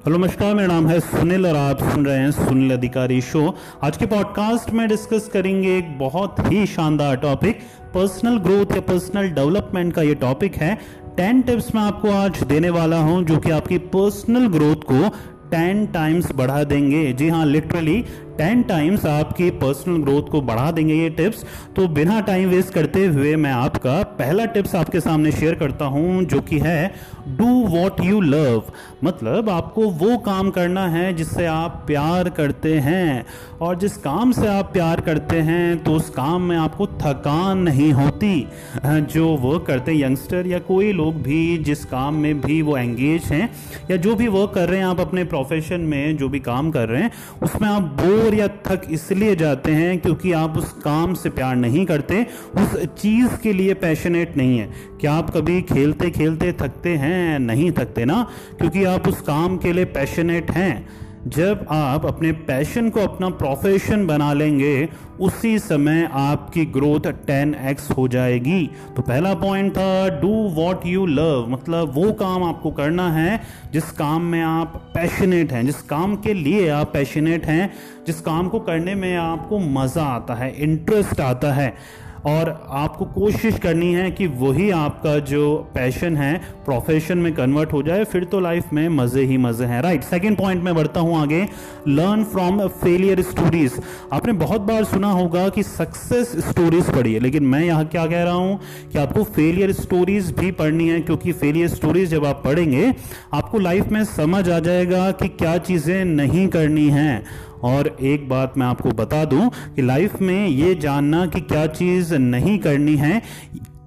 Hello, नमस्कार, मेरा नाम है सुनील और आप सुन रहे हैं सुनील अधिकारी शो। आज के पॉडकास्ट में डिस्कस करेंगे एक बहुत ही शानदार टॉपिक पर्सनल ग्रोथ या पर्सनल डेवलपमेंट का ये टॉपिक है। टेन टिप्स मैं आपको आज देने वाला हूँ, जो कि आपकी पर्सनल ग्रोथ को टेन टाइम्स बढ़ा देंगे। जी हाँ लिटरली टेन टाइम्स आपकी पर्सनल ग्रोथ को बढ़ा देंगे ये टिप्स। तो बिना टाइम वेस्ट करते हुए मैं आपका पहला टिप्स आपके सामने शेयर करता हूँ, जो कि है डू वॉट यू लव मतलब आपको वो काम करना है जिससे आप प्यार करते हैं। और जिस काम से आप प्यार करते हैं तो उस काम में आपको थकान नहीं होती। जो वर्क करते हैं यंगस्टर या कोई लोग भी जिस काम में भी वो एंगेज हैं, या जो भी वर्क कर रहे हैं आप अपने प्रोफेशन में, जो भी काम कर रहे हैं, उसमें आप बोर बोर या थक इसलिए जाते हैं क्योंकि आप उस काम से प्यार नहीं करते, उस चीज़ के लिए पैशनेट नहीं है। क्या आप कभी खेलते खेलते थकते हैं? नहीं थकते ना? क्योंकि आप उस काम के लिए पैशनेट हैं। जब आप अपने पैशन को अपना प्रोफेशन बना लेंगे, उसी समय आपकी ग्रोथ 10x हो जाएगी। तो पहला पॉइंट था डू वॉट यू लव मतलब वो काम आपको करना है, जिस काम में आप पैशनेट हैं, जिस काम के लिए आप पैशनेट हैं, जिस काम को करने में आपको मज़ा आता है इंटरेस्ट आता है। और आपको कोशिश करनी है कि वही आपका जो पैशन है प्रोफेशन में कन्वर्ट हो जाए, फिर तो लाइफ में मज़े ही मज़े हैं राइट सेकंड पॉइंट में बढ़ता हूँ आगे. लर्न फ्रॉम फेलियर स्टोरीज आपने बहुत बार सुना होगा कि सक्सेस स्टोरीज पढ़िए, लेकिन मैं यहाँ क्या कह रहा हूँ? कि आपको फेलियर स्टोरीज भी पढ़नी है, क्योंकि फेलियर स्टोरीज जब आप पढ़ेंगे, आपको लाइफ में समझ आ जाएगा कि क्या चीज़ें नहीं करनी हैं। और एक बात मैं आपको बता दूँ कि लाइफ में ये जानना कि क्या चीज़ नहीं करनी है,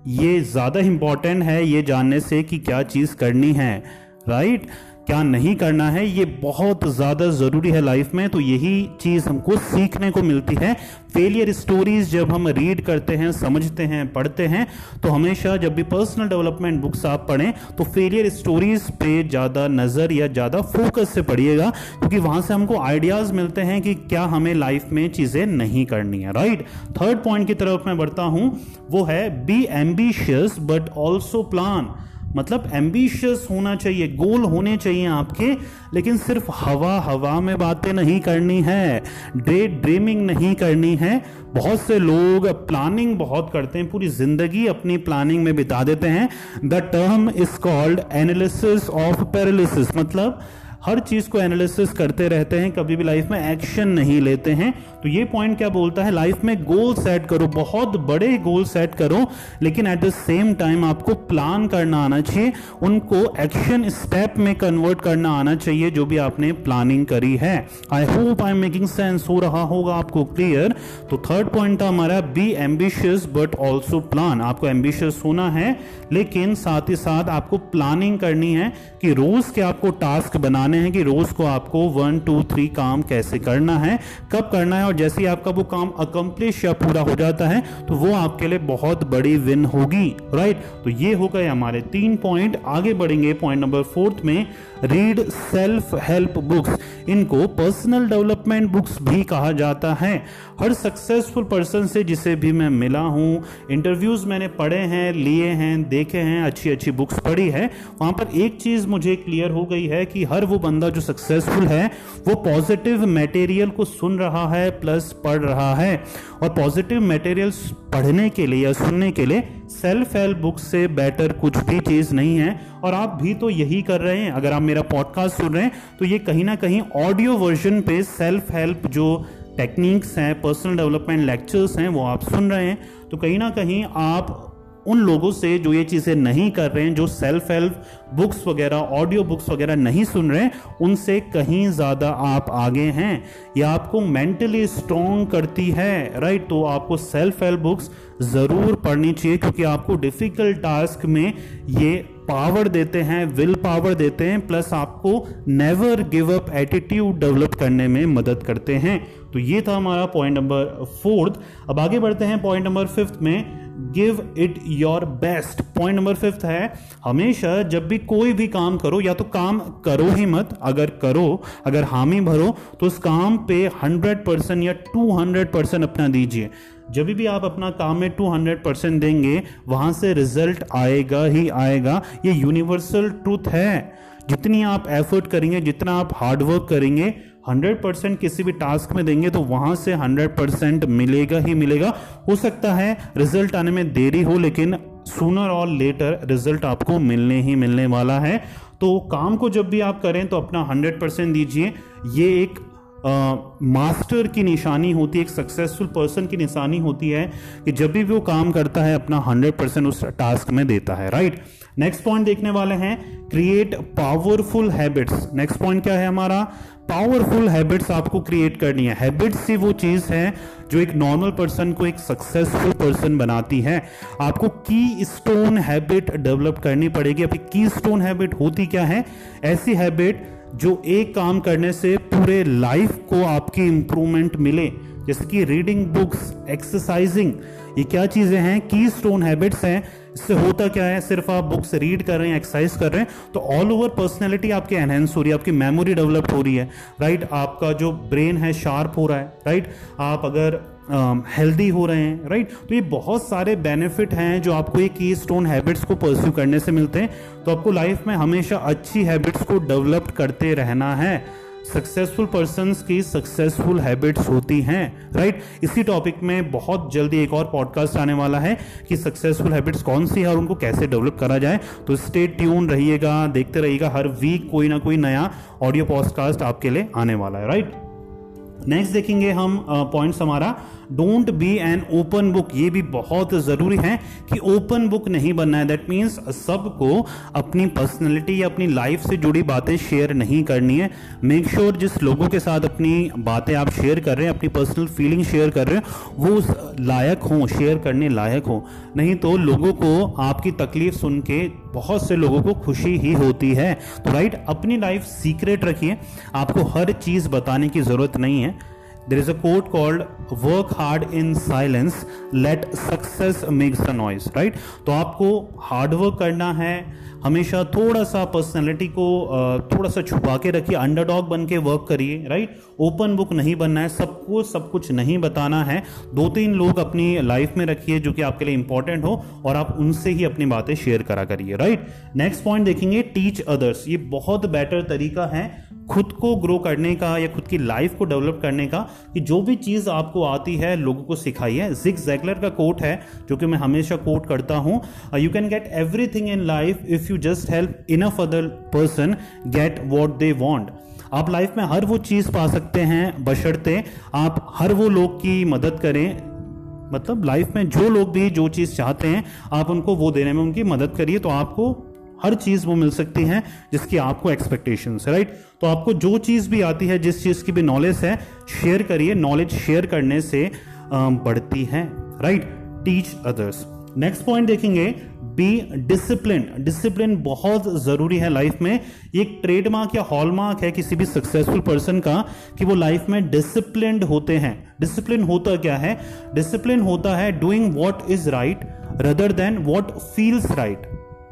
ये ज़्यादा इंपॉर्टेंट है ये जानने से कि क्या चीज़ करनी है राइट right? क्या नहीं करना है, ये बहुत ज़्यादा ज़रूरी है लाइफ में। तो यही चीज़ हमको सीखने को मिलती है। फेलियर स्टोरीज जब हम रीड करते हैं, समझते हैं, पढ़ते हैं तो हमेशा जब भी पर्सनल डेवलपमेंट बुक्स आप पढ़ें तो फेलियर स्टोरीज पे ज़्यादा नज़र या ज़्यादा फोकस से पढ़िएगा, क्योंकि वहाँ से हमको आइडियाज़ मिलते हैं कि क्या हमें लाइफ में चीज़ें नहीं करनी है राइट थर्ड पॉइंट की तरफ़ मैं बढ़ता हूँ, वो है be ambitious but also plan मतलब एम्बिशियस होना चाहिए गोल होने चाहिए आपके, लेकिन सिर्फ़ हवा हवा में बातें नहीं करनी है डे ड्रीमिंग नहीं करनी है। बहुत से लोग प्लानिंग बहुत करते हैं, पूरी ज़िंदगी अपनी प्लानिंग में बिता देते हैं। The term is called analysis of paralysis मतलब हर चीज़ को एनालिसिस करते रहते हैं, कभी भी लाइफ में एक्शन नहीं लेते हैं। तो ये पॉइंट क्या बोलता है? लाइफ में गोल सेट करो, बहुत बड़े गोल सेट करो, लेकिन एट द सेम टाइम आपको प्लान करना आना चाहिए, उनको एक्शन स्टेप में कन्वर्ट करना आना चाहिए, जो भी आपने प्लानिंग करी है। I hope I am making sense हो रहा होगा आपको क्लियर तो थर्ड पॉइंट था हमारा be ambitious but also plan आपको एम्बिशियस होना है, लेकिन साथ ही साथ आपको प्लानिंग करनी है कि रोज के आपको टास्क बनाने बताने हैं कि रोज को आपको वन, टू, थ्री काम कैसे करना है, कब करना है और जैसे ही आपका वो काम अकम्प्लिश या पूरा हो जाता है तो वो आपके लिए बहुत बड़ी विन होगी राइट तो ये हो गए हमारे तीन पॉइंट आगे बढ़ेंगे पॉइंट नंबर फोर्थ में रीड सेल्फ हेल्प बुक्स इनको पर्सनल डेवलपमेंट बुक्स भी कहा जाता है। हर सक्सेसफुल पर्सन से जिसे भी मैं मिला हूँ इंटरव्यूज़ मैंने पढ़े हैं, लिए हैं, देखे हैं अच्छी अच्छी बुक्स पढ़ी है, वहाँ पर एक चीज़ मुझे क्लियर हो गई है कि हर वो बंदा जो सक्सेसफुल है, वो पॉजिटिव मटेरियल को सुन रहा है प्लस पढ़ रहा है। और पॉजिटिव मटेरियल्स पढ़ने के लिए या सुनने के लिए सेल्फ हेल्प बुक से बेटर कुछ भी चीज़ नहीं है। और आप भी तो यही कर रहे हैं। अगर आप मेरा पॉडकास्ट सुन रहे हैं तो ये कहीं ना कहीं ऑडियो वर्जन पे सेल्फ हेल्प जो टेक्निक्स हैं पर्सनल डेवलपमेंट लेक्चर्स हैं, वो आप सुन रहे हैं। तो कहीं ना कहीं आप उन लोगों से जो ये चीज़ें नहीं कर रहे हैं, जो सेल्फ हेल्प बुक्स वगैरह ऑडियो बुक्स वगैरह नहीं सुन रहे हैं, उनसे कहीं ज़्यादा आप आगे हैं। या आपको मेंटली स्ट्रॉन्ग करती है राइट तो आपको सेल्फ हेल्प बुक्स ज़रूर पढ़नी चाहिए, क्योंकि आपको डिफ़िकल्ट टास्क में ये पावर देते हैं विल पावर देते हैं प्लस आपको never give up attitude develop करने में मदद करते हैं। तो ये था हमारा पॉइंट नंबर फोर्थ अब आगे बढ़ते हैं पॉइंट नंबर फिफ्थ में। Give it your best point number fifth है, हमेशा जब भी कोई भी काम करो, या तो काम करो ही मत, अगर करो, अगर हामी भरो तो उस काम पे हंड्रेड परसेंट या टू हंड्रेड परसेंट अपना दीजिए। जब भी आप अपना काम में 200 परसेंट देंगे, वहाँ से रिज़ल्ट आएगा ही आएगा। ये यूनिवर्सल ट्रूथ है। जितनी आप एफर्ट करेंगे, जितना आप हार्डवर्क करेंगे 100% किसी भी टास्क में देंगे तो वहाँ से 100% मिलेगा ही मिलेगा। हो सकता है रिज़ल्ट आने में देरी हो, लेकिन सूनर और लेटर रिज़ल्ट आपको मिलने ही मिलने वाला है। तो काम को जब भी आप करें तो अपना 100% दीजिए। ये एक मास्टर की निशानी होती है, एक सक्सेसफुल पर्सन की निशानी होती है कि जब भी वो काम करता है, अपना हंड्रेड परसेंट उस टास्क में देता है राइट नेक्स्ट पॉइंट देखने वाले हैं create powerful habits next point क्या है हमारा? पावरफुल हैबिट्स आपको क्रिएट करनी है। हैबिट्स ही वो चीज़ है जो एक नॉर्मल पर्सन को एक सक्सेसफुल पर्सन बनाती है। आपको की स्टोन हैबिट डेवलप करनी पड़ेगी। अभी की स्टोन हैबिट होती क्या है? ऐसी हैबिट जो एक काम करने से पूरे लाइफ को आपकी इंप्रूवमेंट मिले। जैसे कि रीडिंग बुक्स एक्सरसाइजिंग ये क्या चीज़ें हैं? की स्टोन हैबिट्स हैं। इससे होता क्या है? सिर्फ़ आप बुक्स रीड कर रहे हैं एक्सरसाइज कर रहे हैं तो ऑल ओवर पर्सनैलिटी आपकी एनहेंस हो रही है, आपकी मेमोरी डेवलप हो रही है राइट आपका जो ब्रेन है शार्प हो रहा है राइट आप अगर हेल्दी um, हो रहे हैं राइट तो ये बहुत सारे बेनिफिट हैं जो आपको ये की स्टोन हैबिट्स को परस्यू करने से मिलते हैं। तो आपको लाइफ में हमेशा अच्छी हैबिट्स को डेवलप करते रहना है। सक्सेसफुल पर्सन की सक्सेसफुल हैबिट्स होती हैं राइट इसी टॉपिक में बहुत जल्दी एक और पॉडकास्ट आने वाला है कि सक्सेसफुल हैबिट्स कौन सी है और उनको कैसे डेवलप करा जाए। तो स्टे ट्यून रहिएगा देखते रहिएगा हर वीक कोई ना कोई नया ऑडियो पॉडकास्ट आपके लिए आने वाला है राइट नेक्स्ट देखेंगे हम पॉइंट्स हमारा। Don't be an open book ये भी बहुत ज़रूरी है कि ओपन बुक नहीं बनना है। दैट मीन्स सबको अपनी पर्सनैलिटी या अपनी लाइफ से जुड़ी बातें शेयर नहीं करनी है। मेक श्योर sure जिस लोगों के साथ अपनी बातें आप शेयर कर रहे हैं, अपनी पर्सनल फीलिंग शेयर कर रहे हैं, वो उस लायक हों शेयर करने लायक हों। नहीं तो लोगों को आपकी तकलीफ़ सुन के बहुत से लोगों को खुशी ही होती है। तो राइट अपनी लाइफ सीक्रेट रखिए। आपको हर चीज़ बताने की ज़रूरत नहीं है। There is a quote called work hard in silence let success makes the noise, right? तो आपको हार्ड वर्क करना है, हमेशा थोड़ा सा पर्सनैलिटी को थोड़ा सा छुपा के रखिए अंडरडॉग बन के वर्क करिए राइट ओपन बुक नहीं बनना है, सबको, सब कुछ नहीं बताना है। दो तीन लोग अपनी लाइफ में रखिए जो कि आपके लिए इंपॉर्टेंट हो और आप उनसे ही अपनी बातें शेयर करा करिए राइट नेक्स्ट पॉइंट देखेंगे टीच अदर्स ये बहुत बेटर तरीका है खुद को ग्रो करने का या खुद की लाइफ को डेवलप करने का कि जो भी चीज़ आपको आती है, लोगों को सिखाइए जिक जैगलर का कोट है, जो कि मैं हमेशा कोट करता हूँ। You can get everything in life if you just help enough other person get what they want आप लाइफ में हर वो चीज़ पा सकते हैं, बशर्ते आप हर वो लोग की मदद करें। मतलब लाइफ में जो लोग भी जो चीज़ चाहते हैं, आप उनको वो देने में उनकी मदद करिए तो आपको हर चीज़ वो मिल सकती है जिसकी आपको एक्सपेक्टेशन है राइट तो आपको जो चीज़ भी आती है, जिस चीज़ की भी नॉलेज है शेयर करिए। नॉलेज शेयर करने से बढ़ती है right teach others next point देखेंगे। बी डिसिप्लिन डिसिप्लिन बहुत ज़रूरी है लाइफ में। एक ट्रेडमार्क या हॉलमार्क है किसी भी सक्सेसफुल पर्सन का कि वो लाइफ में डिसिप्लिन होते हैं। डिसिप्लिन होता क्या है? डिसिप्लिन होता है doing what is right rather than what feels right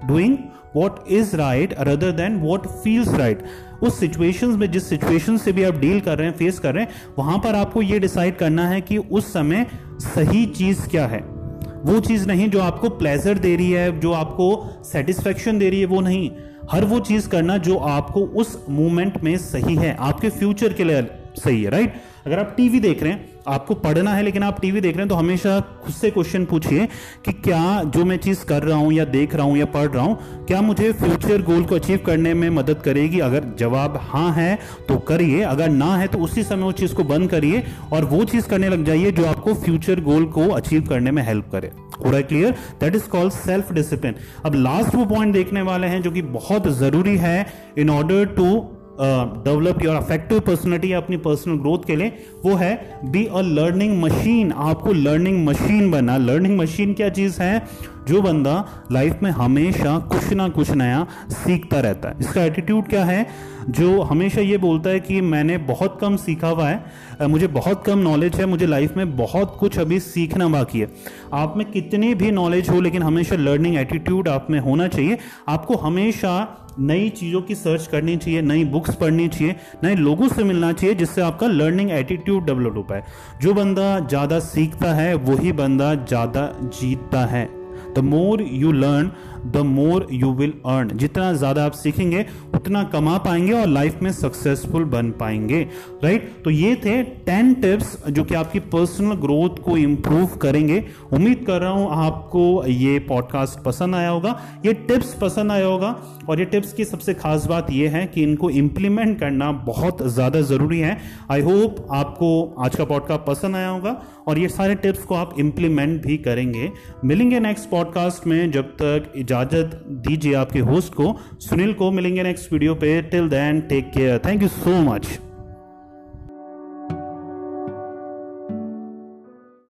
doing what is right rather than what feels right उस सिचुएशन में, जिस सिचुएशन से भी आप डील कर रहे हैं फेस कर रहे हैं, वहाँ पर आपको यह डिसाइड करना है कि उस समय सही चीज़ क्या है। वो चीज़ नहीं जो आपको प्लेजर दे रही है, जो आपको सेटिस्फेक्शन दे रही है, वो नहीं। हर वो चीज़ करना जो आपको उस मोमेंट में सही है, आपके फ्यूचर के लिए। सही है राइट अगर आप टीवी देख रहे हैं, आपको पढ़ना है, लेकिन आप टीवी देख रहे हैं तो हमेशा खुद से क्वेश्चन पूछिए कि क्या जो मैं चीज़ कर रहा हूँ या देख रहा हूँ या पढ़ रहा हूँ, क्या मुझे फ्यूचर गोल को अचीव करने में मदद करेगी? अगर जवाब हाँ है तो करिए। अगर ना है तो उसी समय उस चीज़ को बंद करिए और वो चीज़ करने लग जाइए जो आपको फ्यूचर गोल को अचीव करने में हेल्प करे। रहा clear that is called self discipline अब लास्ट वो पॉइंट देखने वाले हैं जो कि बहुत ज़रूरी है in order to develop your affective personality अपनी पर्सनल ग्रोथ के लिए, वो है बी अ लर्निंग मशीन आपको लर्निंग मशीन बना लर्निंग मशीन क्या चीज़ है? जो बंदा लाइफ में हमेशा कुछ ना कुछ नया सीखता रहता है। इसका एटीट्यूड क्या है? जो हमेशा ये बोलता है कि मैंने बहुत कम सीखा हुआ है मुझे बहुत कम नॉलेज है, मुझे लाइफ में बहुत कुछ अभी सीखना बाकी है। आप में कितनी भी नॉलेज हो, लेकिन हमेशा लर्निंग एटीट्यूड आप में होना चाहिए। आपको हमेशा नई चीज़ों की सर्च करनी चाहिए, नई बुक्स पढ़नी चाहिए, नए लोगों से मिलना चाहिए, जिससे आपका लर्निंग एटीट्यूड डेवलप हो पाए। जो बंदा ज़्यादा सीखता है, वही बंदा ज़्यादा जीतता है। The more you learn the more you will earn जितना ज़्यादा आप सीखेंगे, उतना कमा पाएँगे और लाइफ में सक्सेसफुल बन पाएँगे राइट तो ये थे टेन टिप्स जो कि आपकी पर्सनल ग्रोथ को इंप्रूव करेंगे। उम्मीद कर रहा हूँ आपको ये पॉडकास्ट पसंद आया होगा, ये टिप्स पसंद आया होगा, और ये टिप्स की सबसे खास बात ये है कि इनको इंप्लीमेंट करना बहुत ज़्यादा ज़रूरी है। आई होप आपको आज का पॉडकास्ट पसंद आया होगा, और ये सारे टिप्स को आप इंप्लीमेंट भी करेंगे। मिलेंगे नेक्स्ट पॉडकास्ट में, जब तक इजाज़त दीजिए आपके होस्ट को, सुनील को, मिलेंगे नेक्स्ट वीडियो पे. Till then take care thank you so much